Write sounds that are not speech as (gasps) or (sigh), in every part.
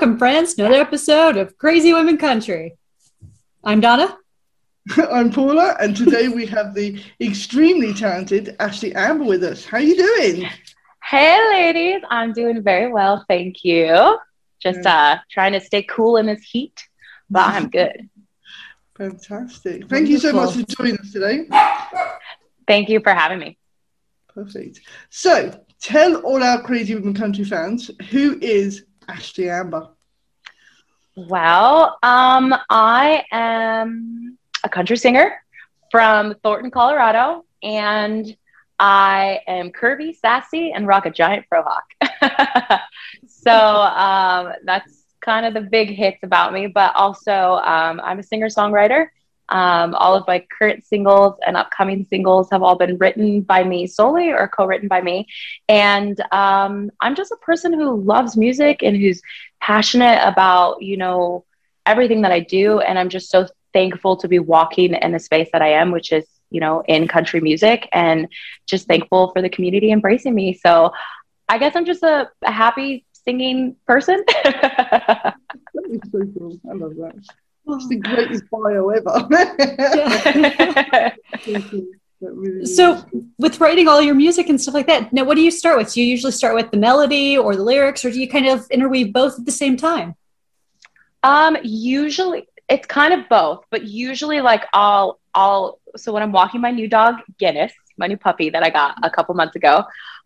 Welcome, friends, to another episode of Crazy Women Country. I'm Donna. (laughs) I'm Paula, and today we have the extremely talented Ashley Amber with us. How are you doing? Hey, ladies. I'm doing very well, thank you. Just uh, trying to stay cool in this heat, but I'm (laughs) good. Fantastic. Thank you so much for joining us today. Thank you for having me. Perfect. So, tell all our Crazy Women Country fans who is Ashley Amber? Well, um, I am a country singer from Thornton, Colorado, and I am curvy, sassy, and rock a giant frohawk. (laughs) so um, that's kind of the big hits about me. But also, um, I'm a singer songwriter. Um, all of my current singles and upcoming singles have all been written by me solely or co written by me. And um, I'm just a person who loves music and who's passionate about, you know, everything that I do. And I'm just so thankful to be walking in the space that I am, which is, you know, in country music and just thankful for the community embracing me. So I guess I'm just a, a happy singing person. (laughs) that is so cool. I love that. That's the greatest bio ever. (laughs) so, with writing all your music and stuff like that, now what do you start with? Do you usually start with the melody or the lyrics, or do you kind of interweave both at the same time? Um, usually it's kind of both, but usually like I'll I'll so when I'm walking my new dog Guinness, my new puppy that I got a couple months ago,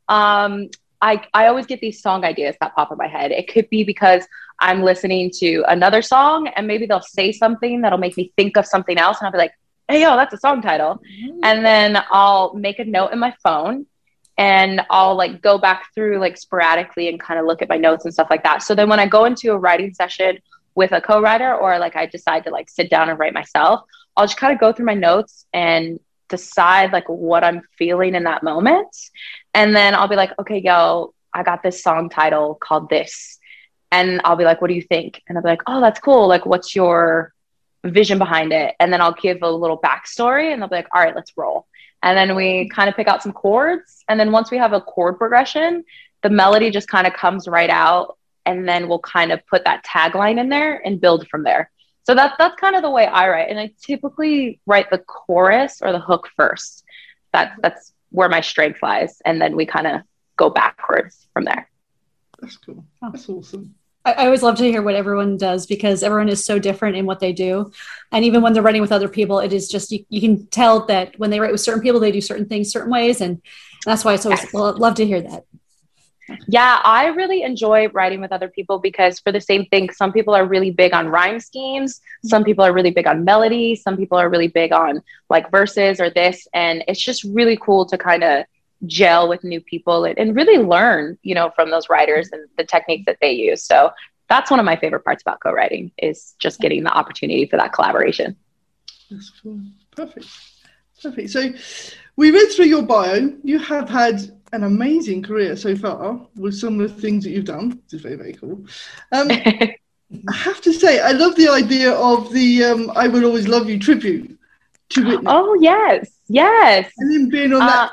um, I, I always get these song ideas that pop in my head. It could be because I'm listening to another song and maybe they'll say something that'll make me think of something else. And I'll be like, hey, yo, that's a song title. Mm-hmm. And then I'll make a note in my phone and I'll like go back through like sporadically and kind of look at my notes and stuff like that. So then when I go into a writing session with a co-writer or like I decide to like sit down and write myself, I'll just kind of go through my notes and decide like what I'm feeling in that moment. And then I'll be like, okay, yo, I got this song title called this. And I'll be like, what do you think? And I'll be like, oh, that's cool. Like, what's your vision behind it? And then I'll give a little backstory and they'll be like, all right, let's roll. And then we kind of pick out some chords. And then once we have a chord progression, the melody just kind of comes right out. And then we'll kind of put that tagline in there and build from there. So that's that's kind of the way I write, and I typically write the chorus or the hook first. That's that's where my strength lies, and then we kind of go backwards from there. That's cool. That's awesome. I, I always love to hear what everyone does because everyone is so different in what they do. And even when they're writing with other people, it is just, you, you can tell that when they write with certain people, they do certain things certain ways. And that's why I always yes. love to hear that. Yeah, I really enjoy writing with other people because for the same thing, some people are really big on rhyme schemes, some people are really big on melody, some people are really big on like verses or this. And it's just really cool to kind of gel with new people and, and really learn, you know, from those writers and the techniques that they use. So that's one of my favorite parts about co-writing is just getting the opportunity for that collaboration. That's cool. Perfect. Perfect. So we read through your bio. You have had an amazing career so far with some of the things that you've done, which is very, very cool. Um, (laughs) I have to say, I love the idea of the um, I Will Always Love You tribute to Whitney. Oh, yes, yes. And then being on uh, that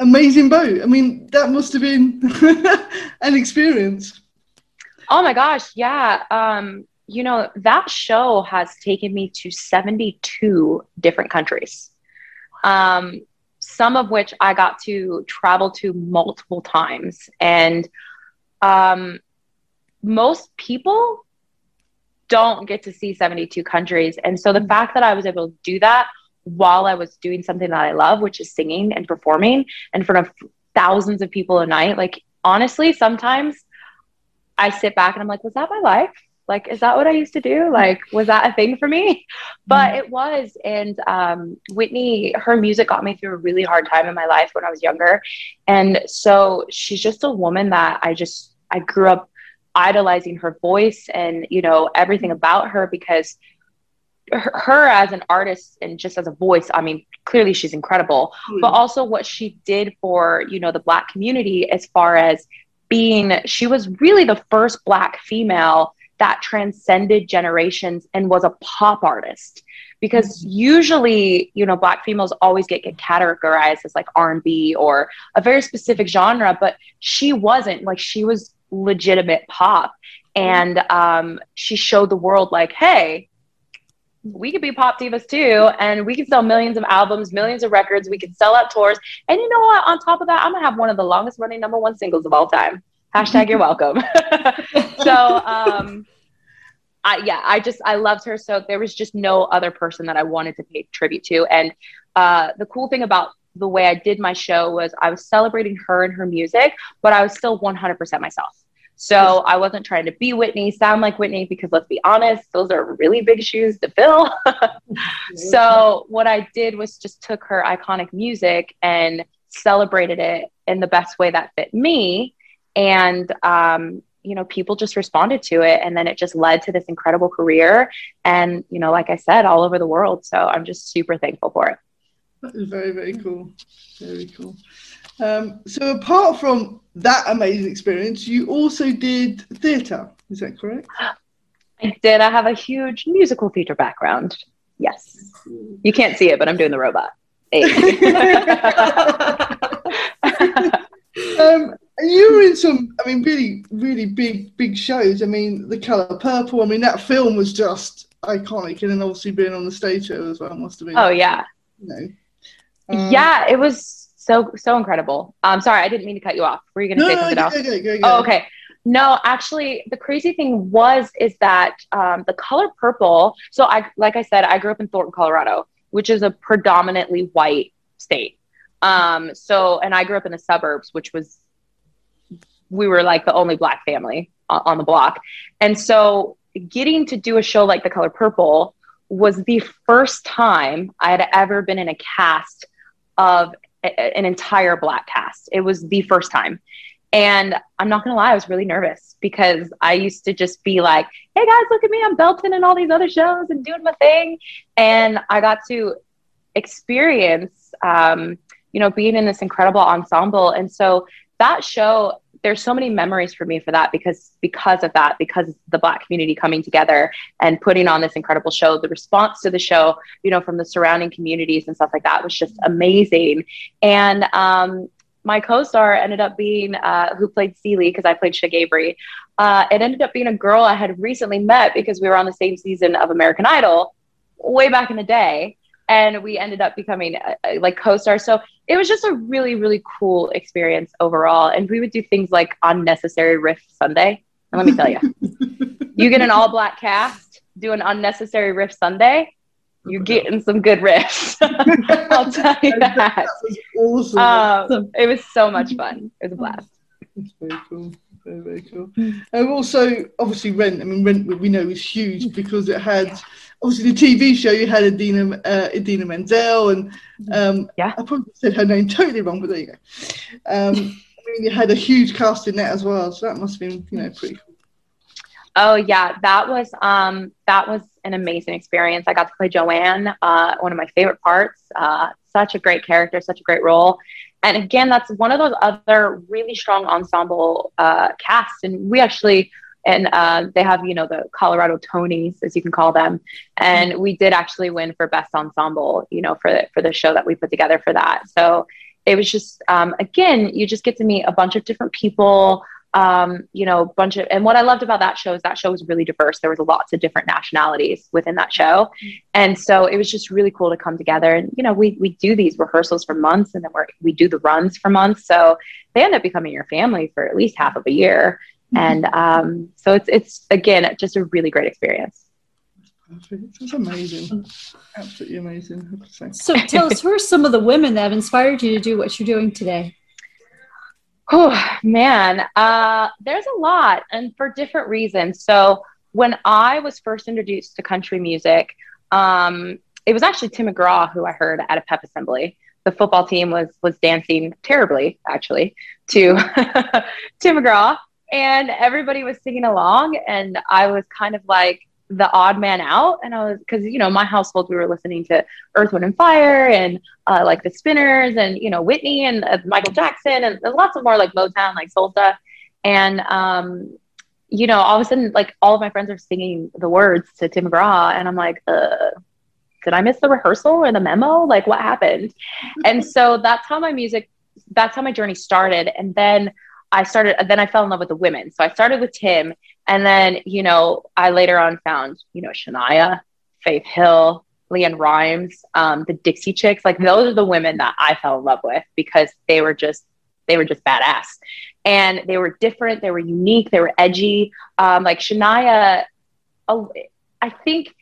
amazing boat. I mean, that must have been (laughs) an experience. Oh my gosh, yeah. Um, you know, that show has taken me to 72 different countries. Um, some of which I got to travel to multiple times. And um, most people don't get to see 72 countries. And so the mm. fact that I was able to do that while I was doing something that I love, which is singing and performing in front of thousands of people a night, like honestly, sometimes I sit back and I'm like, was that my life? Like is that what i used to do like was that a thing for me (laughs) but mm-hmm. it was and um, whitney her music got me through a really hard time in my life when i was younger and so she's just a woman that i just i grew up idolizing her voice and you know everything about her because her, her, as an artist and just as a voice i mean clearly she's incredible mm. but also what she did for you know the black community as far as being she was really the first black female that transcended generations and was a pop artist. Because mm-hmm. usually you know black females always get, get categorized as like r&b or a very specific genre but she wasn't. Like she was legitimate pop. And um, she showed the world like hey we could be pop divas too and we could sell millions of albums millions of records we could sell out tours. And you know what? On top of that i'm gonna have one of the longest running number one singles of all time. Hashtag you're (laughs) welcome. (laughs) So um I, yeah, I just I loved her. So there was just no other person that I wanted to pay tribute to. And uh, the cool thing about the way I did my show was I was celebrating her and her music, but I was still 100% myself. So I wasn't trying to be Whitney, sound like Whitney, because let's be honest, those are really big shoes to fill. (laughs) so what I did was just took her iconic music and celebrated it in the best way that fit me. And um, you know people just responded to it and then it just led to this incredible career. And you know like i said all over the world. So i'm just super thankful for it. That is very very cool. Very cool. Um, so apart from that amazing experience you also did theatre. Is that correct? I did. I have a huge musical theatre background. Yes. You can't see it but i'm doing the robot. (laughs) (laughs) Um, you were in some, I mean, really, really big, big shows. I mean, The Color Purple. I mean, that film was just iconic, and then obviously being on the stage show as well must have been. Oh yeah. You know, um, yeah, it was so so incredible. I'm um, sorry, I didn't mean to cut you off. Were you going to no, say something no, else? Go, go, go, oh, okay. No, actually, the crazy thing was is that um, the color purple. So I, like I said, I grew up in Thornton, Colorado, which is a predominantly white state. Um, so, and I grew up in the suburbs, which was we were like the only black family on the block. And so getting to do a show like The Color Purple was the first time I had ever been in a cast of a, an entire black cast. It was the first time. And I'm not gonna lie, I was really nervous because I used to just be like, hey guys, look at me, I'm belting in all these other shows and doing my thing. And I got to experience, um, you know, being in this incredible ensemble. And so that show there's so many memories for me for that because because of that because the black community coming together and putting on this incredible show. The response to the show you know from the surrounding communities and stuff like that was just amazing. And um, my co-star ended up being uh, who played Celie because I played Shug Avery. Uh, it ended up being a girl I had recently met because we were on the same season of American Idol way back in the day. And we ended up becoming uh, like co-stars. So it was just a really really cool experience overall. And we would do things like unnecessary riff sunday. And let me tell you (laughs) you get an all black cast do an unnecessary riff sunday you're getting some good riffs (laughs) i'll tell you (laughs) that awesome. um, it was so much fun. It was a blast. That's very cool. Very, very cool. And also, obviously, Rent. I mean, Rent we know is huge because it had obviously the TV show. You had Idina uh, Idina Menzel, and um, yeah, I probably said her name totally wrong, but there you go. Um, (laughs) I mean, you had a huge cast in that as well, so that must have been you know pretty cool. Oh yeah, that was um that was an amazing experience. I got to play Joanne, uh, one of my favorite parts. Uh, such a great character, such a great role and again that's one of those other really strong ensemble uh, casts and we actually and uh, they have you know the colorado tonys as you can call them and we did actually win for best ensemble you know for the, for the show that we put together for that so it was just um, again you just get to meet a bunch of different people um, you know, bunch of, and what I loved about that show is that show was really diverse. There was lots of different nationalities within that show. And so it was just really cool to come together. And, you know, we, we do these rehearsals for months and then we're, we do the runs for months. So they end up becoming your family for at least half of a year. Mm-hmm. And um, so it's, it's again, just a really great experience. Perfect. That's amazing. Absolutely amazing. So tell us, who are some of the women that have inspired you to do what you're doing today? Oh man, uh, there's a lot, and for different reasons. So when I was first introduced to country music, um, it was actually Tim McGraw who I heard at a pep assembly. The football team was was dancing terribly, actually, to (laughs) Tim McGraw, and everybody was singing along, and I was kind of like the odd man out. And I was because you know my household we were listening to Earth, Wind, and Fire, and uh, like the Spinners, and you know Whitney and uh, Michael Jackson, and lots of more like Motown, like soul stuff. And um, you know, all of a sudden, like all of my friends are singing the words to Tim McGraw, and I'm like, uh, did I miss the rehearsal or the memo? Like, what happened? and so that's how my music, that's how my journey started. And then I started, then I fell in love with the women. So I started with Tim, and then, you know, I later on found, you know, Shania, Faith Hill, LeAnn Rimes, um, the Dixie Chicks. Like, those are the women that I fell in love with because they were just, they were just badass and they were different they were unique they were edgy um, like shania i think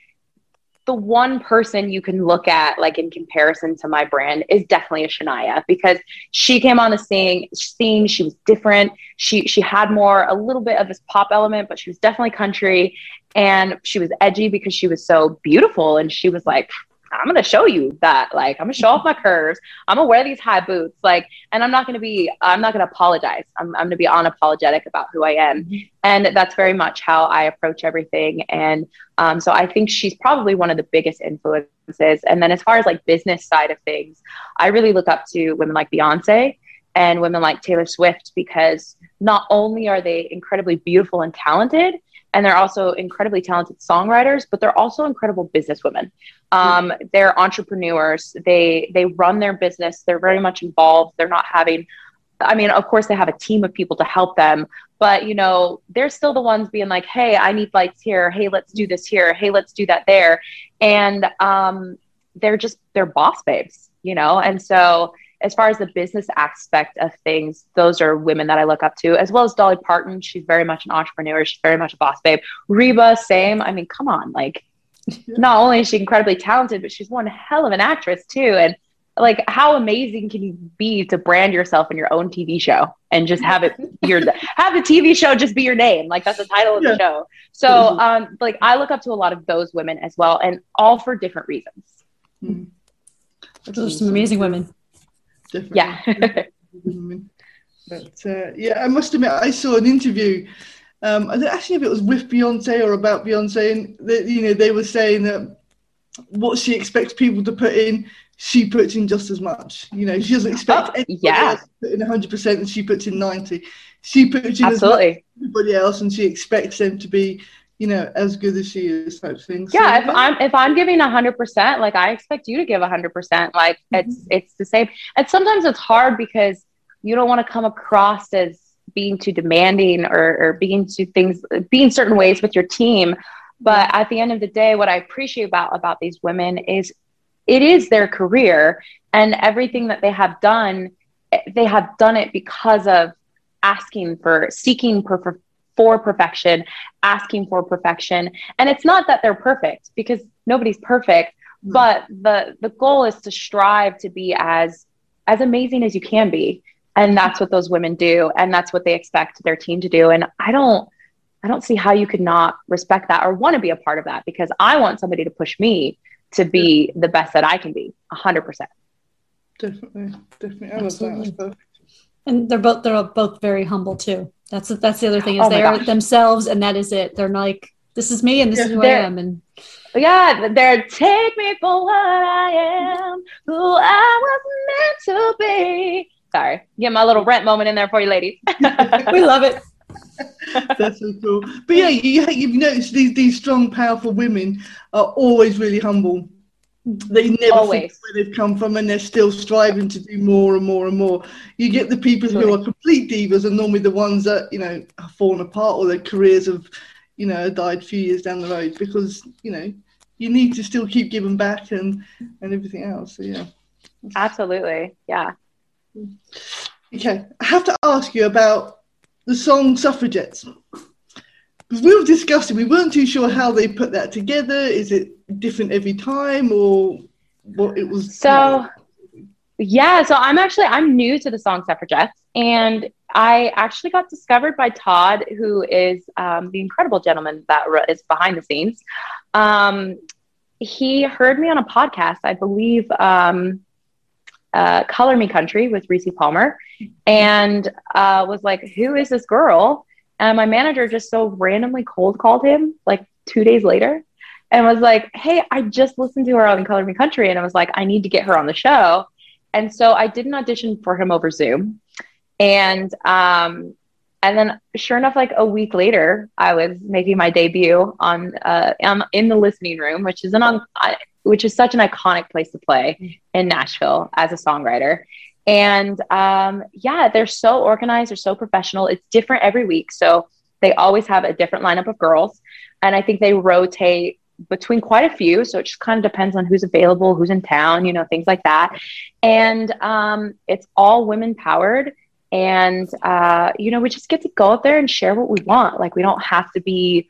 the one person you can look at like in comparison to my brand is definitely a shania because she came on the scene scene she was different. She she had more a little bit of this pop element but she was definitely country and she was edgy because she was so beautiful and she was like I'm gonna show you that. Like, I'm gonna show off my curves. I'm gonna wear these high boots. Like, and I'm not gonna be, I'm not gonna apologize. I'm, I'm gonna be unapologetic about who I am. Mm-hmm. And that's very much how I approach everything. And um, so I think she's probably one of the biggest influences. And then as far as like business side of things, I really look up to women like Beyonce and women like Taylor Swift because not only are they incredibly beautiful and talented, and they're also incredibly talented songwriters but they're also incredible businesswomen. Um, they're entrepreneurs. They they run their business. They're very much involved. They're not having i mean of course they have a team of people to help them but you know they're still the ones being like hey i need lights here. Hey let's do this here. Hey let's do that there. And um, they're just they're boss babes you know? And so as far as the business aspect of things, those are women that I look up to, as well as Dolly Parton. She's very much an entrepreneur. She's very much a boss babe. Reba, same. I mean, come on. Like, not only is she incredibly talented, but she's one hell of an actress too. And like, how amazing can you be to brand yourself in your own TV show and just have it your (laughs) have the TV show just be your name? Like that's the title of yeah. the show. So, um, like I look up to a lot of those women as well, and all for different reasons. Mm. Those are some amazing women different. Yeah. (laughs) but uh, yeah, I must admit, I saw an interview. Um, I don't actually if it was with Beyonce or about Beyonce, and they, you know they were saying that what she expects people to put in, she puts in just as much. You know, she doesn't expect oh, yeah. else to put in 100 percent, and she puts in 90. She puts in Absolutely. as much as everybody else, and she expects them to be you know, as good as she is type thing. So, yeah, if yeah. I'm if I'm giving hundred percent, like I expect you to give hundred percent. Like mm-hmm. it's it's the same. And sometimes it's hard because you don't want to come across as being too demanding or, or being too things being certain ways with your team. But at the end of the day, what I appreciate about about these women is it is their career and everything that they have done, they have done it because of asking for seeking for for perfection, asking for perfection. And it's not that they're perfect because nobody's perfect, mm. but the the goal is to strive to be as as amazing as you can be. And that's what those women do and that's what they expect their team to do and I don't I don't see how you could not respect that or want to be a part of that because I want somebody to push me to be the best that I can be 100%. Definitely. Definitely. I love that. And they're both they're both very humble too. That's that's the other thing is oh they are gosh. themselves, and that is it. They're like, this is me, and this yeah, is who I am, and yeah, they're take me for what I am, who I was meant to be. Sorry, get my little rent moment in there for you, ladies. we love it. (laughs) That's so cool. But yeah, you, you've noticed these these strong, powerful women are always really humble they never Always. think where they've come from and they're still striving to do more and more and more. You get the people who are complete divas and normally the ones that, you know, have fallen apart or their careers have, you know, died a few years down the road because, you know, you need to still keep giving back and, and everything else. So yeah. Absolutely. Yeah. Okay. I have to ask you about the song Suffragettes because we were discussing, we weren't too sure how they put that together. Is it different every time, or what it was? So, yeah. So I'm actually I'm new to the song Suffragettes, and I actually got discovered by Todd, who is um, the incredible gentleman that is behind the scenes. Um, he heard me on a podcast, I believe. Um, uh, Color Me Country with Rissi Palmer, and uh, was like, "Who is this girl?" And my manager just so randomly cold called him like two days later and was like, Hey, I just listened to her on Color Me Country. And I was like, I need to get her on the show. And so I did an audition for him over Zoom. And um, and then sure enough, like a week later, I was making my debut on uh in the listening room, which is an on which is such an iconic place to play in Nashville as a songwriter. And um, yeah, they're so organized, they're so professional. It's different every week. So they always have a different lineup of girls. And I think they rotate between quite a few. So it just kind of depends on who's available, who's in town, you know, things like that. And um, it's all women powered. And, uh, you know, we just get to go out there and share what we want. Like, we don't have to be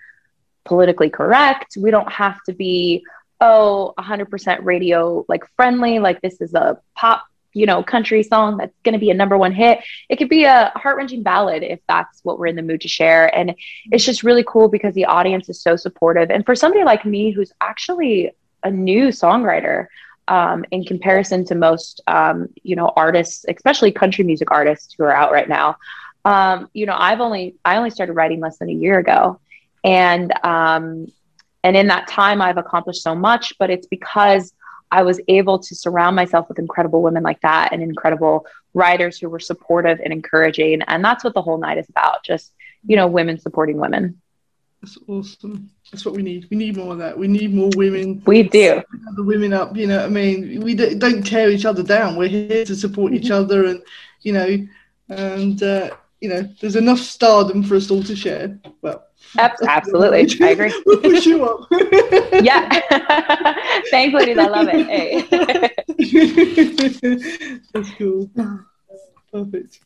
politically correct. We don't have to be, oh, 100% radio like friendly. Like, this is a pop you know, country song that's going to be a number one hit. It could be a heart wrenching ballad if that's what we're in the mood to share. And it's just really cool because the audience is so supportive. And for somebody like me who's actually a new songwriter, um, in comparison to most, um, you know, artists, especially country music artists who are out right now, um, you know, I've only I only started writing less than a year ago, and um, and in that time I've accomplished so much. But it's because I was able to surround myself with incredible women like that and incredible writers who were supportive and encouraging. And that's what the whole night is about just, you know, women supporting women. That's awesome. That's what we need. We need more of that. We need more women. We do. The women up, you know I mean? We don't tear each other down. We're here to support each other and, you know, and, uh, you know, there's enough stardom for us all to share. Well, Absolutely. I (laughs) agree. we'll push you up. (laughs) yeah. (laughs) Thanks, ladies. I love it. Hey. That's cool. Perfect.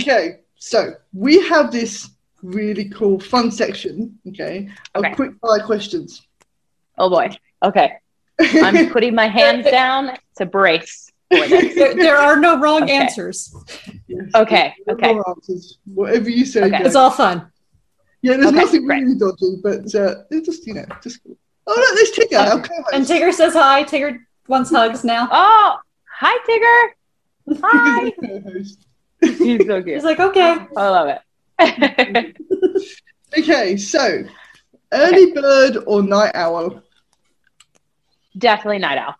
Okay, so we have this really cool fun section, okay, of Okay. quick fire questions. Oh boy. Okay. I'm putting my hands down to brace. There, there are no wrong Okay. answers. Yes. Okay. No Okay. more answers. Whatever you say. Okay. It's all fun. Yeah, there's Okay, nothing great. really dodgy, but uh, it's just, you know, just. Oh, look, there's Tigger. our co-host. And Tigger says hi. Tigger wants hugs now. Oh, hi, Tigger. Hi. (laughs) He's so cute. He's like, okay. I love it. (laughs) Okay, so early bird or night owl? Definitely night owl.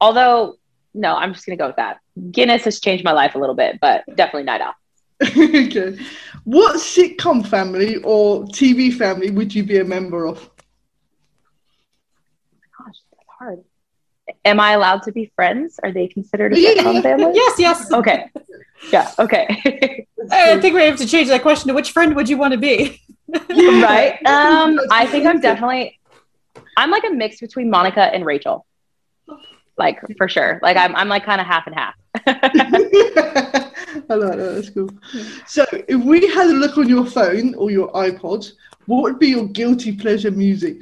Although, no, I'm just gonna go with that. Guinness has changed my life a little bit, but definitely night owl. (laughs) okay. What sitcom family or TV family would you be a member of? Gosh, that's hard. Am I allowed to be friends? Are they considered a Yeah, yeah, sitcom yeah. family? Yes, yes. Okay. Yeah. Okay. (laughs) I think we have to change that question to which friend would you want to be? (laughs) right. Um, I think I'm definitely. I'm like a mix between Monica and Rachel. Like for sure. Like I'm. I'm like kind of half and half. (laughs) I like that. That's cool. So, if we had a look on your phone or your iPod, what would be your guilty pleasure music?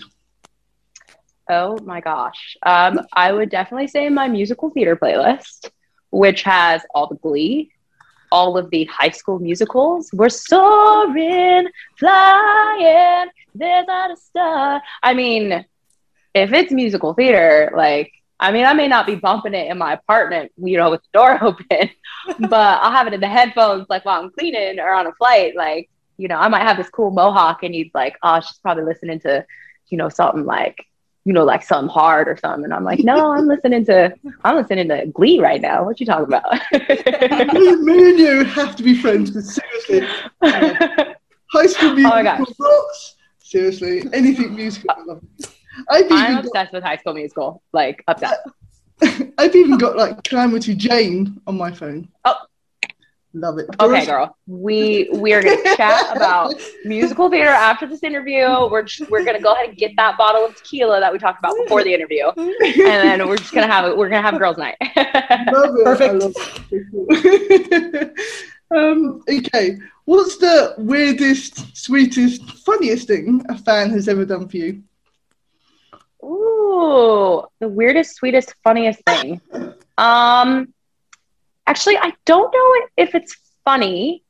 Oh my gosh. Um, I would definitely say my musical theater playlist, which has all the Glee, all of the high school musicals. We're soaring, flying, there's not a star. I mean, if it's musical theater, like, I mean, I may not be bumping it in my apartment, you know, with the door (laughs) open, but I'll have it in the headphones, like while I'm cleaning or on a flight. Like, you know, I might have this cool mohawk, and you'd like, oh, she's probably listening to, you know, something like you know, like something hard or something. And I'm like, no, I'm listening to, I'm listening to Glee right now. What you talking about? (laughs) me, and you have to be friends because seriously, (laughs) high school musical Oh my gosh. rocks. Seriously, anything musical, I love it. I've even, I'm got, obsessed with High School Musical, like obsessed. (laughs) I've even got like Calamity Jane on my phone. Oh. love it. Okay, girl, we we are gonna (laughs) chat about musical theater after this interview. We're just, we're gonna go ahead and get that bottle of tequila that we talked about before the interview, and then we're just gonna have it. We're gonna have girls' night. (laughs) Love it. Perfect. Love um, okay, what's the weirdest, sweetest, funniest thing a fan has ever done for you? Ooh, the weirdest, sweetest, funniest thing. Um, actually, I don't know if it's funny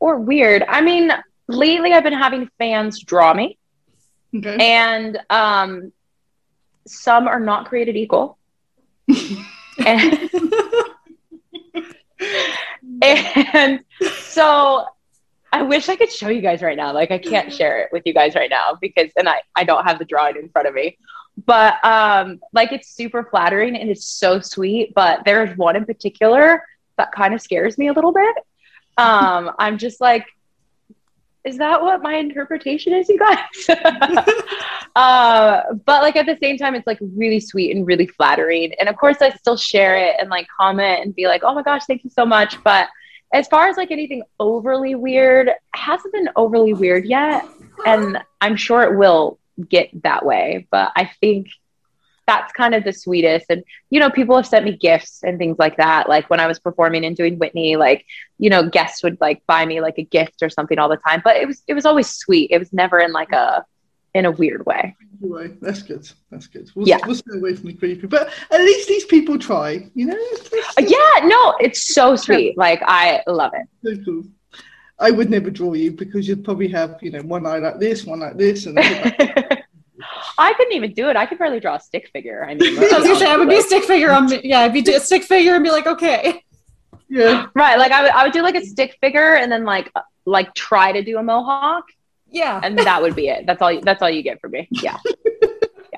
or weird. I mean, lately I've been having fans draw me, Okay. and um, some are not created equal. (laughs) and, (laughs) and so I wish I could show you guys right now. Like I can't share it with you guys right now because and I I don't have the drawing in front of me. But um like it's super flattering and it's so sweet, but there's one in particular that kind of scares me a little bit. Um (laughs) I'm just like is that what my interpretation is, you guys? (laughs) uh, but like at the same time, it's like really sweet and really flattering. And of course, I still share it and like comment and be like, oh my gosh, thank you so much. But as far as like anything overly weird, hasn't been overly weird yet. And I'm sure it will get that way. But I think that's kind of the sweetest. And, you know, people have sent me gifts and things like that. Like when I was performing and doing Whitney, like, you know, guests would like buy me like a gift or something all the time. But it was it was always sweet. It was never in like a in a weird way. Anyway, that's good. That's good. We'll, Yeah. we'll stay away from the creepy, but at least these people try. You know, Uh, yeah, no, it's so sweet. Like I love it. so cool. I would never draw you because you'd probably have, you know, one eye like this, one like this, and (laughs) I couldn't even do it. I could barely draw a stick figure. I mean, (laughs) I was gonna say I would be a stick figure on me. Yeah, I'd be a stick figure and be like, okay. (laughs) yeah, right. Like I would, I would do like a stick figure and then like, like try to do a mohawk, Yeah. and that would be it. That's all. That's all you get from me. Yeah. (laughs)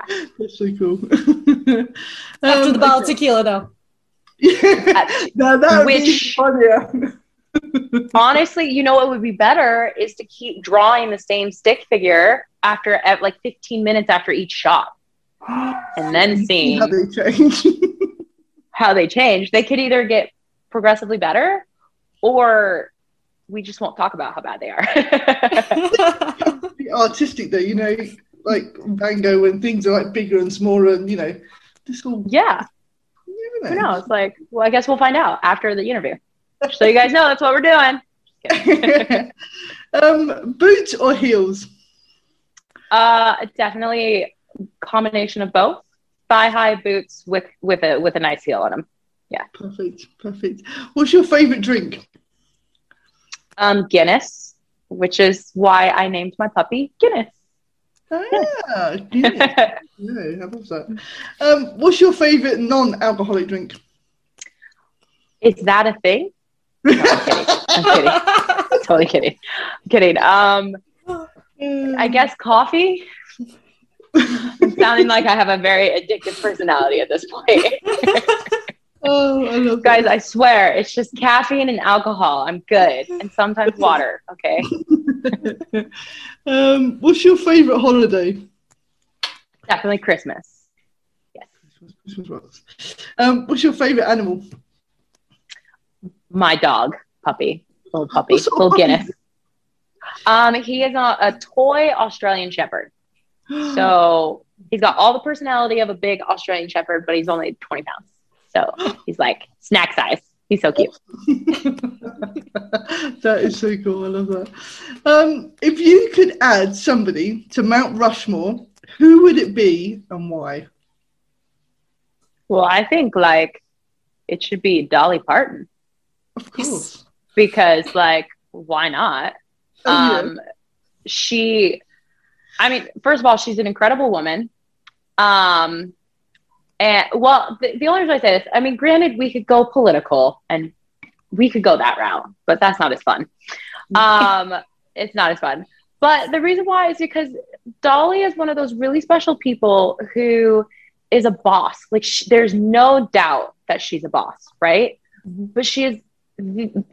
Yeah. That's so cool. (laughs) After Um, the bottle of okay. tequila though. (laughs) Yeah, no, that would be Which- funnier. Honestly, you know what would be better is to keep drawing the same stick figure after at like 15 minutes after each shot, (gasps) and then seeing how they change. how they change. They could either get progressively better, or we just won't talk about how bad they are. (laughs) Be artistic though, you know, like Van Gogh when things are like bigger and smaller, and you know, this all. yeah. You Who knows? Like, well, I guess we'll find out after the interview. So you guys know that's what we're doing. (laughs) um, boots or heels? Uh, definitely combination of both. Thigh high boots with with a with a nice heel on them. Yeah. Perfect, perfect. What's your favorite drink? Um, Guinness, which is why I named my puppy Guinness. Ah, (laughs) Guinness. yeah, I love that. Um, what's your favorite non-alcoholic drink? is that a thing? No, I'm kidding. I'm (laughs) kidding. (laughs) totally kidding. I'm kidding. Um, I guess coffee. I'm sounding like I have a very addictive personality at this point. Oh, I love Guys, I swear, it's just caffeine and alcohol. I'm good. And sometimes (laughs) water. Okay. (laughs) um, what's your favorite holiday? Definitely Christmas. Yes. Christmas. Um, what's your favorite animal? My dog, puppy, little puppy, little puppy? Guinness. Um, he is a, a toy Australian Shepherd. (gasps) So he's got all the personality of a big Australian Shepherd, but he's only 20 pounds. So he's like snack size. He's so cute. (laughs) that is so cool. I love that. Um, if you could add somebody to Mount Rushmore, who would it be and why? Well, I think like it should be Dolly Parton Of course. because like why not? Oh, yeah. Um, she, I mean, first of all, she's an incredible woman. Um, and well, the, the only reason I say this, I mean, granted, we could go political and we could go that route, but that's not as fun. (laughs) Um, it's not as fun. But the reason why is because Dolly is one of those really special people who is a boss. Like, sh- there's no doubt that she's a boss, right? But she is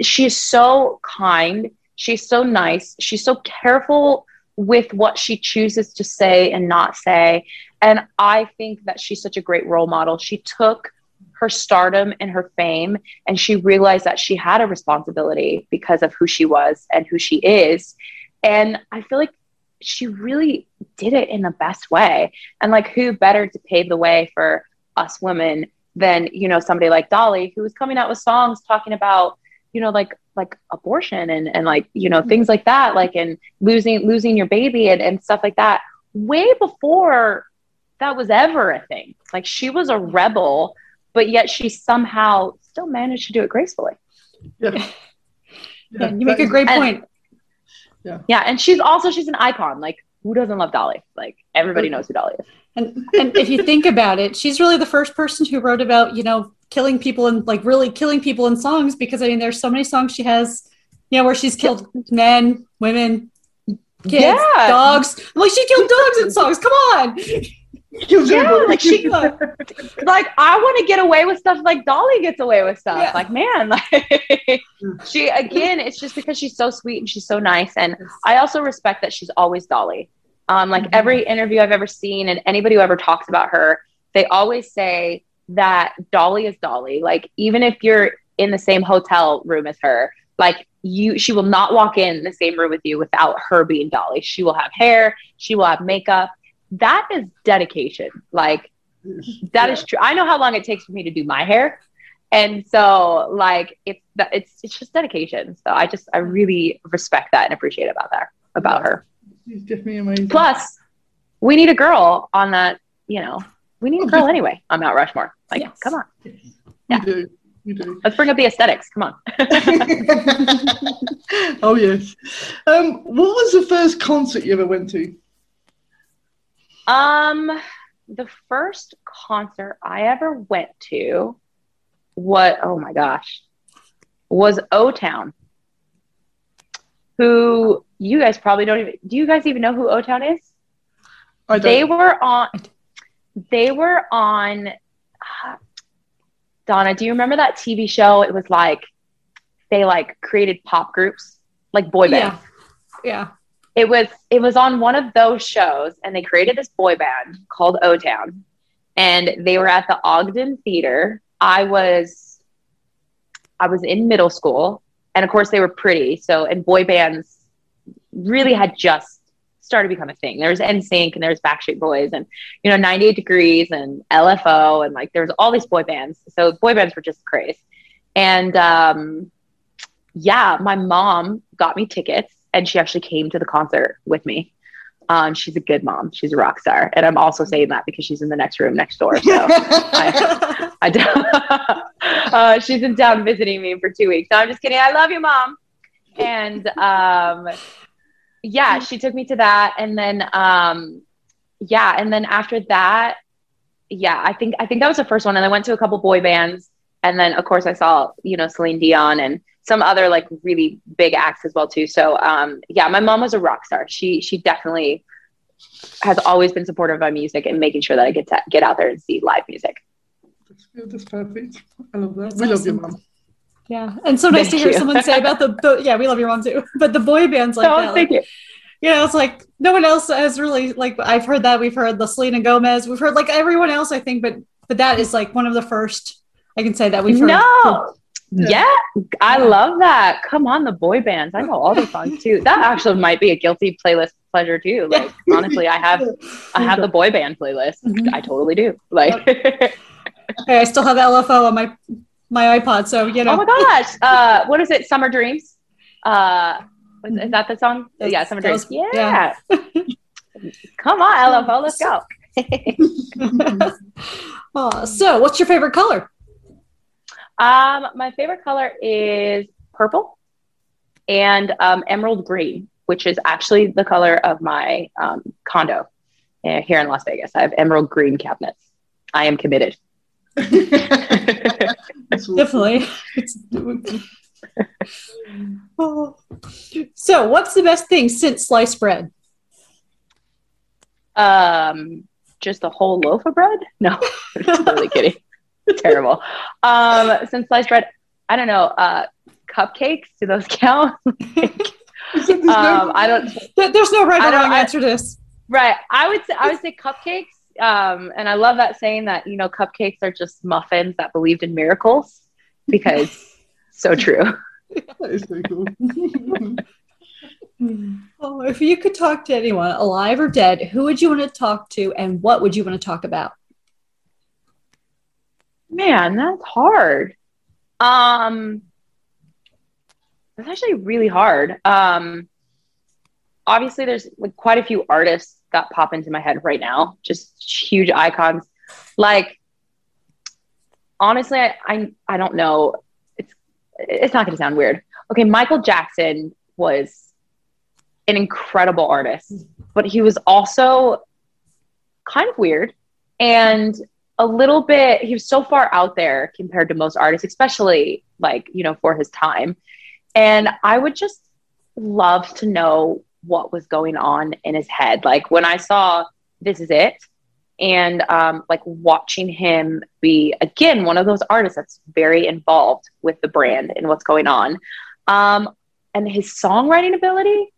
she is so kind. She's so nice. She's so careful with what she chooses to say and not say. And I think that she's such a great role model. She took her stardom and her fame and she realized that she had a responsibility because of who she was and who she is. And I feel like she really did it in the best way. And like, who better to pave the way for us women than, you know, somebody like Dolly, who was coming out with songs talking about, you know, like, like abortion and, and like, you know, things mm-hmm. like that, like, and losing, losing your baby and, and stuff like that way before that was ever a thing. Like she was a rebel, but yet she somehow still managed to do it gracefully. Yeah. (laughs) Yeah, you make a great And- point. Yeah. And she's also, she's an icon. Like who doesn't love Dolly? Like everybody knows who Dolly is. And and if you think about it, she's really the first person who wrote about, you know, killing people and like really killing people in songs because I mean there's so many songs she has, Yeah, where she's killed men, women, kids, Yeah. dogs. I'm like she killed dogs in songs. Come on. Yeah, like she (laughs) like I want to get away with stuff like Dolly gets away with stuff. Yeah. Like man, (laughs) like she again, it's just because she's so sweet and she's so nice. And I also respect that she's always Dolly. Um, like Mhm. every interview I've ever seen and anybody who ever talks about her, they always say that Dolly is Dolly. Like even if you're in the same hotel room as her, like you she will not walk in the same room with you without her being Dolly. She will have hair, she will have makeup. That is dedication. Like that is true. I know how long it takes for me to do my hair. And so like it's that it's it's just dedication. So I just I really respect that and appreciate about that about her. She's definitely amazing. Plus, we need a girl on that, you know, we need a girl Okay. anyway on Mount Rushmore. Like, Yes. come on. we yeah. do. We do. Let's bring up the aesthetics. Come on. (laughs) oh yes. Um, what was the first concert you ever went to? Um, the first concert I ever went to, what? Oh my gosh, was O Town. Who you guys probably don't even? Do you guys even know who O Town is? I don't. They were on. They were on. uh, (sighs) Donna, do you remember that TV show? It was like they like created pop groups, like boy bands. Yeah. Yeah. it was it was on one of those shows and they created this boy band called o town and they were at the ogden theater i was i was in middle school and of course they were pretty so and boy bands really had just started to become a thing there's nsync and there's backstreet boys and you know 98 degrees and lfo and like there's all these boy bands so boy bands were just crazy and um yeah, my mom got me tickets and she actually came to the concert with me. Um, she's a good mom. She's a rock star. And I'm also saying that because she's in the next room next door. So I, I don't, (laughs) uh, she's in town visiting me for two weeks. No, I'm just kidding. I love you, mom. And um, yeah, she took me to that. And then, um, yeah. And then after that, yeah, I think, I think that was the first one. And I went to a couple boy bands. And then of course I saw, you know, Celine Dion and some other like really big acts as well too. So um, yeah, my mom was a rock star. She she definitely has always been supportive of my music and making sure that I get to get out there and see live music. That's good. That's perfect. I love that. That's we love your awesome. Yeah. And so nice Thank to hear you. someone say about the, the yeah, we love your mom too. (laughs) But the boy bands like oh, that. thank like, you. you know, it's like no one else has really like I've heard that. We've heard the Selena Gomez. We've heard like everyone else, I think, but but that is like one of the first I can say that we've heard. No. Yeah. Yeah, I love that. Come on, the boy bands. I know all the songs too. That actually might be a guilty playlist pleasure too. Like honestly, I have I have the boy band playlist. Mhm. I totally do. Like Hey, (laughs) I still have LFO on my my iPod, so you know. Oh my gosh. (laughs) Uh, what is it? Summer Dreams. Uh, is, that the song? That's- yeah, Summer Dreams. was- yeah. (laughs) Come on, LFO, let's go. Oh, so, what's your favorite color? um, my favorite color is purple and um, emerald green, which is actually the color of my um, condo uh, here in Las Vegas. I have emerald green cabinets. I am committed. (laughs) (laughs) (laughs) Definitely. Oh. So, what's the best thing since sliced bread? Um, just a whole loaf of bread? No, (laughs) I'm really kidding. Terrible. Um, since sliced bread, I don't know. Uh, cupcakes? Do those count? No- um, I don't. There's no right or wrong answer to this. Right. I would say I would say cupcakes. Um, and I love that saying that you know cupcakes are just muffins that believed in miracles because (laughs) so true. That is so cool. (laughs) Oh, if you could talk to anyone, alive or dead, who would you want to talk to and what would you want to talk about? Man, that's hard. Um, that's actually really hard. Um, obviously, there's like quite a few artists that pop into my head right now, just huge icons. Like, honestly, I I, I don't know. It's it's not going to sound weird. Okay, Michael Jackson was an incredible artist, but he was also kind of weird and a little bit he was so far out there compared to most artists especially like you know for his time And I would just love to know what was going on in his head. Like when I saw this is it, and um, like watching him be again one of those artists that's very involved with the brand and what's going on, um, and his songwriting ability.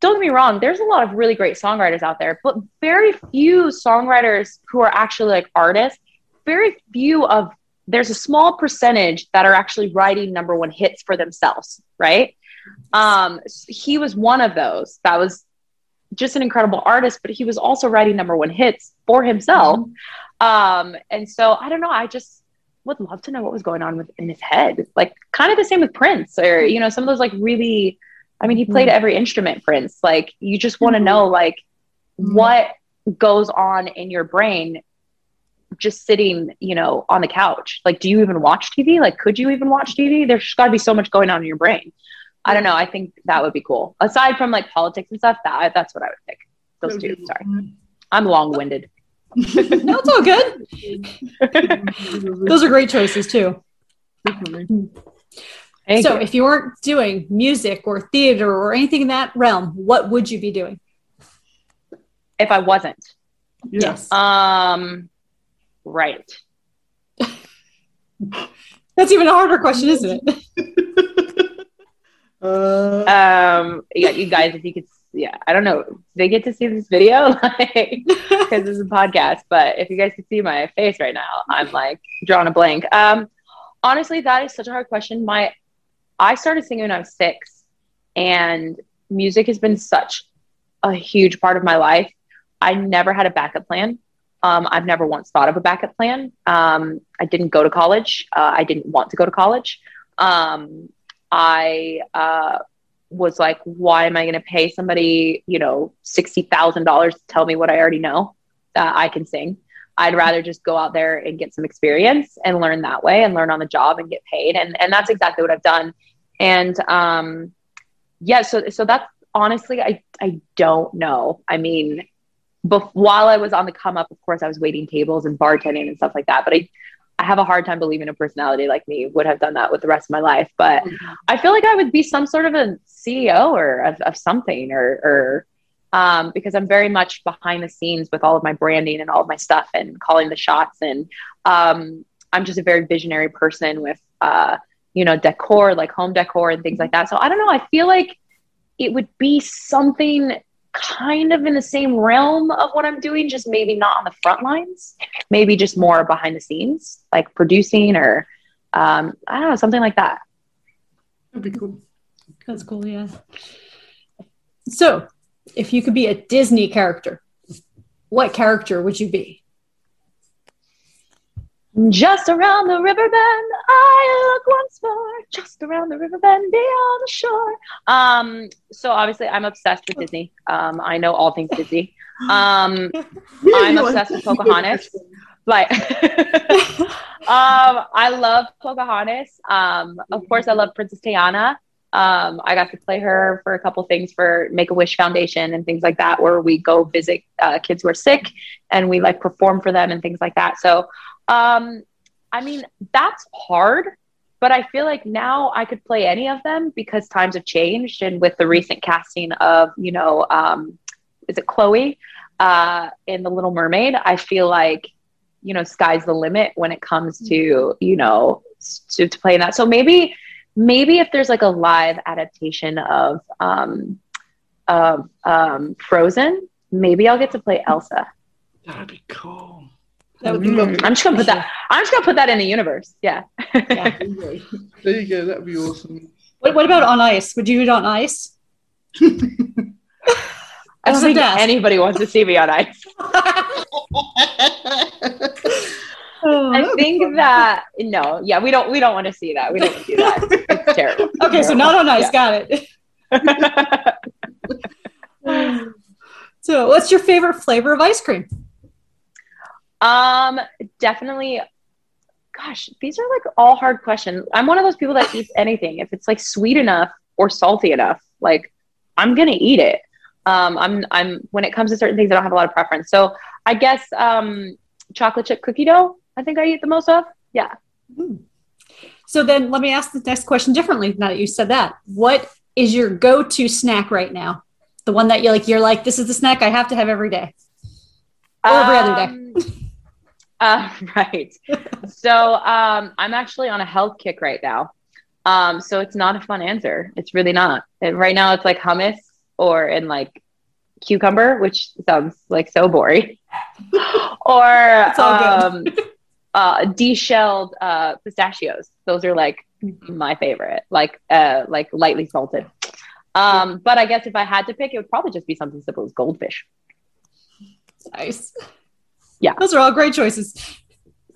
Don't get me wrong, there's a lot of really great songwriters out there, but very few songwriters who are actually like artists. Very few of there's a small percentage that are actually writing number one hits for themselves, right? Um, he was one of those. That was just an incredible artist, but he was also writing number one hits for himself. Mm-hmm. Um, and so I don't know. I just would love to know what was going on with, in his head. Like kind of the same with Prince or, you know, some of those like really, I mean, he played mm-hmm. every instrument, Prince. Like you just want to mm-hmm. know like what goes on in your brain just sitting, you know, on the couch. Like, do you even watch TV? Like, could you even watch TV? There's got to be so much going on in your brain. I don't know. I think that would be cool. Aside from like politics and stuff, that that's what I would pick. Those two. Sorry, I'm long winded. (laughs) no, it's all good. (laughs) Those are great choices too. Thank so, you. if you weren't doing music or theater or anything in that realm, what would you be doing? If I wasn't, yes. Um, right. (laughs) That's even a harder question, isn't it? Uh, um, yeah, you guys, if you could, yeah, I don't know, they get to see this video, (laughs) like, because this is a podcast. But if you guys could see my face right now, I'm like drawing a blank. Um, honestly, that is such a hard question. My, I started singing when I was six, and music has been such a huge part of my life. I never had a backup plan. Um, I've never once thought of a backup plan. Um, I didn't go to college. Uh, I didn't want to go to college. Um, I uh, was like, why am I going to pay somebody, you know, $60,000 to tell me what I already know that I can sing? I'd rather just go out there and get some experience and learn that way and learn on the job and get paid. And, and that's exactly what I've done. And um, yeah, so, so that's honestly, I, I don't know. I mean, bef- while I was on the come up, of course, I was waiting tables and bartending and stuff like that. But I, I have a hard time believing a personality like me would have done that with the rest of my life. But mm-hmm. I feel like I would be some sort of a CEO or of, of something or, or um, because I'm very much behind the scenes with all of my branding and all of my stuff and calling the shots. And um, I'm just a very visionary person with, uh, you know, decor, like home decor and things like that. So I don't know. I feel like it would be something kind of in the same realm of what I'm doing, just maybe not on the front lines, maybe just more behind the scenes, like producing or um, I don't know, something like that. That'd be cool. That's cool, yeah. So, if you could be a Disney character, what character would you be? Just around the river bend, I look once more. Just around the river bend, beyond the shore. Um, so obviously, I'm obsessed with Disney. Um, I know all things Disney. Um, (laughs) I'm obsessed with Pocahontas. Like, (laughs) um, I love Pocahontas. Um, of course, I love Princess Tiana. Um, I got to play her for a couple things for Make a Wish Foundation and things like that, where we go visit uh, kids who are sick and we like perform for them and things like that. So um, I mean, that's hard, but I feel like now I could play any of them because times have changed. And with the recent casting of, you know, um, is it Chloe uh, in The Little Mermaid? I feel like, you know, sky's the limit when it comes to, you know, to, to playing that. So maybe, maybe if there's like a live adaptation of, um, of um, Frozen, maybe I'll get to play Elsa. That'd be cool. That would be mm. I'm just gonna put that. I'm just gonna put that in the universe. Yeah. (laughs) yeah. there you go. That'd be awesome. What, what about on ice? Would you do it on ice? (laughs) I don't think anybody wants to see me on ice. (laughs) oh, I think that no, yeah, we don't we don't want to see that. We don't do that. It's terrible. Okay, so not on ice. Yeah. Got it. so, what's your favorite flavor of ice cream? Um, definitely. Gosh, these are like all hard questions. I'm one of those people that (laughs) eats anything. If it's like sweet enough or salty enough, like I'm gonna eat it. Um, I'm I'm when it comes to certain things, I don't have a lot of preference. So I guess um, chocolate chip cookie dough. I think I eat the most of. Yeah. Mm. So then let me ask the next question differently now that you said that. What is your go-to snack right now? The one that you're like, you're like, this is the snack I have to have every day. Or every other day. (laughs) Uh, (laughs) right. so um, I'm actually on a health kick right now. Um, so it's not a fun answer. It's really not. And right now it's like hummus or in like cucumber, which sounds like so boring. (laughs) or um, uh, de-shelled uh, pistachios. Those are like my favorite, like uh, like lightly salted. Um, but I guess if I had to pick, it would probably just be something simple as goldfish. Nice. Yeah. Those are all great choices.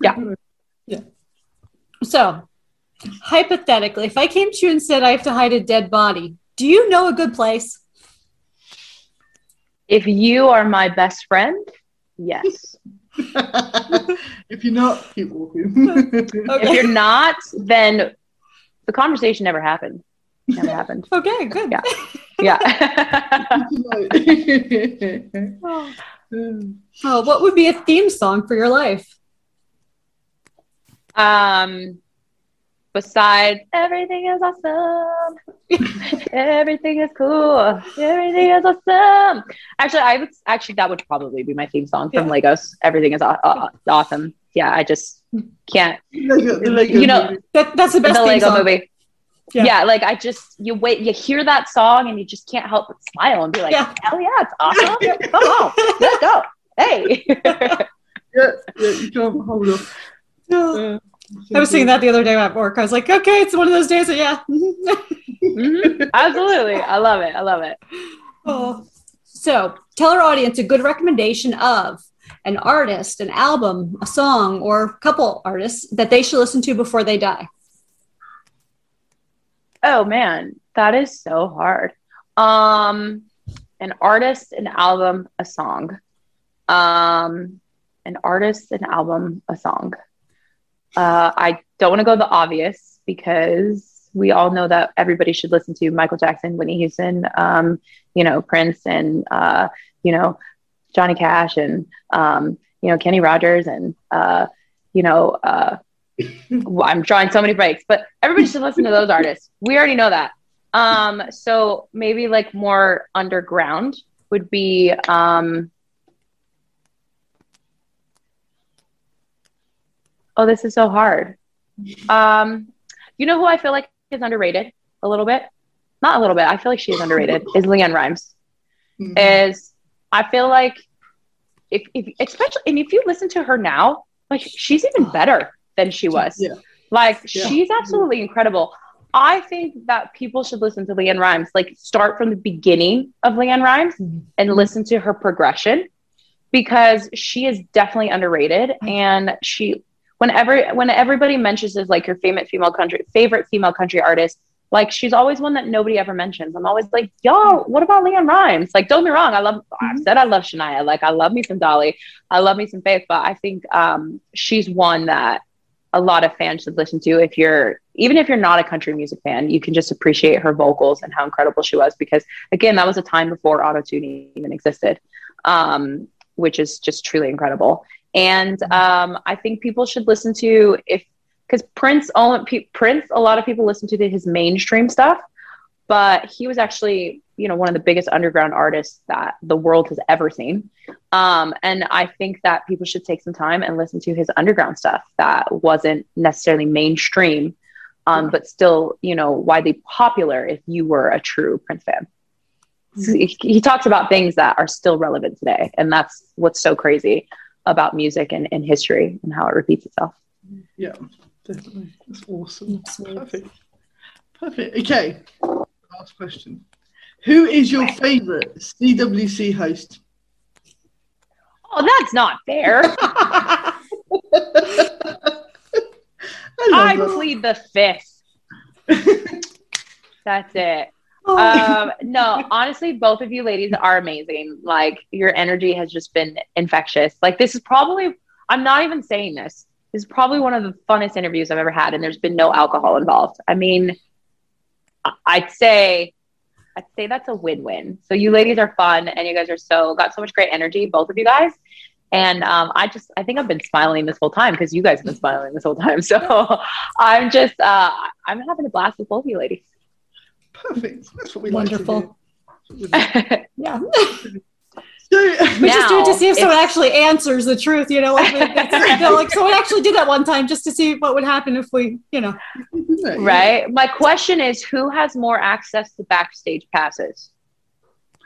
Yeah. Yeah. So, hypothetically, if I came to you and said I have to hide a dead body, do you know a good place? If you are my best friend, yes. (laughs) if you're not, keep walking. (laughs) If you're not, then the conversation never happened. Never happened. Okay, good. Yeah. (laughs) Yeah. Oh, what would be a theme song for your life? um, besides everything is awesome, (laughs) everything is cool, everything is awesome. Actually, I would actually that would probably be my theme song from Yeah. Legos. Everything is aw- aw- awesome. Yeah, I just can't. Lego, (laughs) Lego You know. That, that's the best the Lego song. movie. Yeah. Yeah. like I just you wait, you hear that song and you just can't help but smile and be like, Yeah. hell yeah, it's awesome. (laughs) Come on, let's go. Hey. (laughs) yeah, yeah, you can't hold up. I was saying that the other day at work. I was like, okay, it's one of those days that, yeah. Mhm. Absolutely. I love it. I love it. oh. So tell our audience a good recommendation of an artist, an album, a song, or a couple artists that they should listen to before they die. Oh man, that is so hard. Um an artist, an album, a song. Um an artist, an album, a song. Uh I don't want to go the obvious because we all know that everybody should listen to Michael Jackson, Whitney Houston, um, you know, Prince and uh, you know, Johnny Cash and um, you know, Kenny Rogers and uh, you know, uh (laughs) I'm drawing so many breaks, but everybody should listen to those artists. We already know that. Um, so maybe like more underground would be um Oh, this is so hard. Um, you know who I feel like is underrated a little bit? Not a little bit. I feel like she is underrated. Is LeAnn Rimes Mhm. is I feel like if, if especially and if you listen to her now, like she's even better than she was. Yeah. Like Yeah. she's absolutely incredible. I think that people should listen to LeAnn Rimes, like start from the beginning of LeAnn Rimes Mhm. and listen to her progression because she is definitely underrated. And she whenever when everybody mentions as like your favorite female country favorite female country artist like she's always one that nobody ever mentions. I'm always like yo what about LeAnn Rimes? Like don't get me wrong. I love i've said i love shania. Like i love me some dolly. I love me some faith. But i think um, she's one that a lot of fans should listen to. If you're even if you're not a country music fan you can just appreciate her vocals and how incredible she was because again that was a time before auto-tune even existed um, which is just truly incredible. And um, I think people should listen to if because Prince, Prince, a lot of people listen to his mainstream stuff, but he was actually you know one of the biggest underground artists that the world has ever seen. Um, and I think that people should take some time and listen to his underground stuff that wasn't necessarily mainstream, um, but still you know widely popular if you were a true Prince fan. He, he talks about things that are still relevant today, and that's what's so crazy about music and, and history and how it repeats itself. Yeah, definitely. That's awesome. Perfect. Perfect. Okay. Last question. Who is your favorite CWC host? Oh, that's not fair. (laughs) I I plead the fifth. That's it. Oh. Um, no, honestly, both of you ladies are amazing. Like your energy has just been infectious. Like this is probably, I'm not even saying this. This is probably one of the funnest interviews I've ever had, and there's been no alcohol involved. I mean, I'd say, I'd say that's a win-win. So you ladies are fun, and you guys are so got so much great energy, both of you guys. And um, I just, I think I've been smiling this whole time because you guys have been smiling this whole time. (laughs) So I'm just, uh, I'm having a blast with both of you ladies. Perfect. That's what we Wonderful. like to do. (laughs) Yeah. (laughs) So, We just do it to see if someone actually answers the truth, you know, like, we- (laughs) you know, like someone actually did that one time just to see what would happen if we, you know. right? My question is who has more access to backstage passes?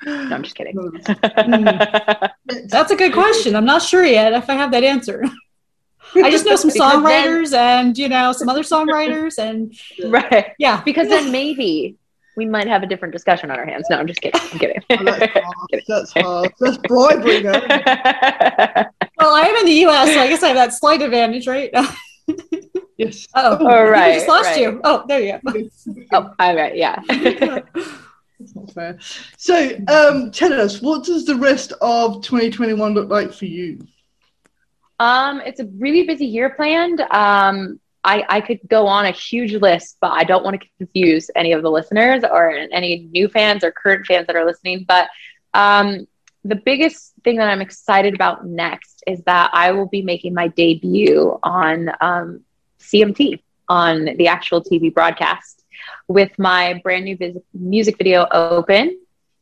No, I'm just kidding. Hmm. (laughs) That's a good question. I'm not sure yet if I have that answer. I just know some Because then- songwriters and, you know, some other songwriters and right. yeah. Because then maybe we might have a different discussion on our hands. No, I'm just kidding. I'm kidding. Oh, that's (laughs) hard. That's hard. That's bribery. (laughs) Well, I am in the US, so I guess I have that slight advantage, right? (laughs) Yes. Oh, All I right, just lost right. you. Oh, there you go. oh, all right. Yeah. That's not fair. So, um, tell us, what does the rest of 2021 look like for you? Um, it's a really busy year planned. Um, I, I could go on a huge list, but I don't want to confuse any of the listeners or any new fans or current fans that are listening. But um, the biggest thing that I'm excited about next is that I will be making my debut on um, CMT on the actual TV broadcast with my brand new vis- music video open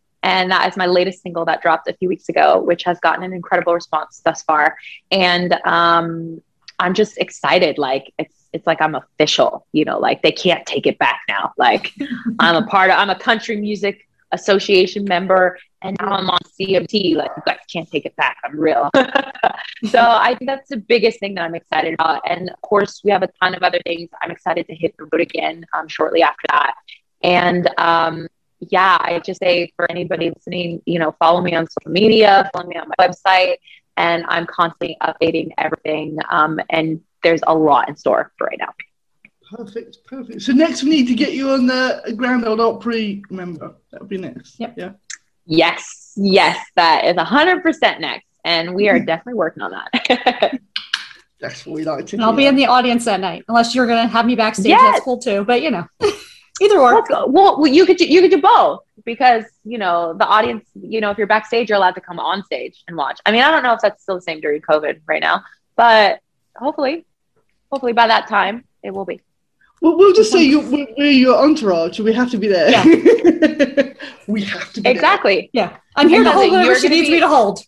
and that is my latest single that dropped a few weeks ago which has gotten an incredible response thus far and um, i'm just excited like it's it's like i'm official you know like they can't take it back now. Like i'm a part of i'm a country music association member and now i'm on cmt like you guys can't take it back. I'm real. (laughs) So i think that's the biggest thing that i'm excited about. And of course we have a ton of other things. I'm excited to hit the road again um, shortly after that. And um, yeah, I just say for anybody listening, you know, follow me on social media, follow me on my website, and I'm constantly updating everything. Um, and there's a lot in store for right now. Perfect, perfect. So next we need to get you on the Grand Ole Opry member. That would be next. Yep. Yeah. Yes, yes, that is 100% next. And we are hmm. definitely working on that. (laughs) That's what we like to And I'll be hear. in the audience that night, unless you're going to have me backstage. Yes. That's cool too. But, you know, (laughs) either or. Well, well, you could do, you could do both because you know the audience. You know, if you're backstage, you're allowed to come on stage and watch. I mean, I don't know if that's still the same during COVID right now, but hopefully, hopefully by that time it will be. Well, we'll just say you, we're, we're your entourage, so we have to be there. (laughs) we have to be Exactly. Yeah. I'm here to And hold then whatever she needs be- me to hold.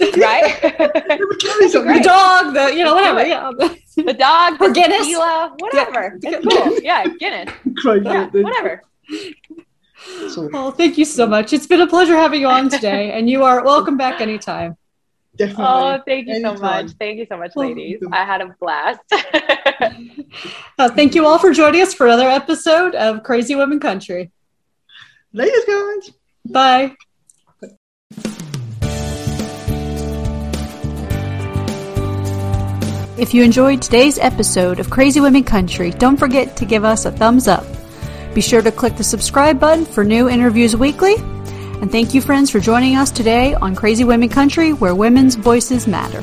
(laughs) right? (laughs) there. We carry something. The dog, the, you know, whatever. it. Yeah. the dog, Or the Guinness. tequila, whatever. Yeah. It's cool. Yeah, Guinness. Yeah, whatever. So, Well, thank you so much. It's been a pleasure having you on today, and you are welcome back anytime. Definitely. Oh, thank you so much. Thank you so much, ladies. I had a blast. (laughs) Uh, thank you all for joining us for another episode of Crazy Women Country. Ladies, guys. Bye. If you enjoyed today's episode of Crazy Women Country, don't forget to give us a thumbs up. Be sure to click the subscribe button for new interviews weekly. And thank you, friends, for joining us today on Crazy Women Country, where women's voices matter.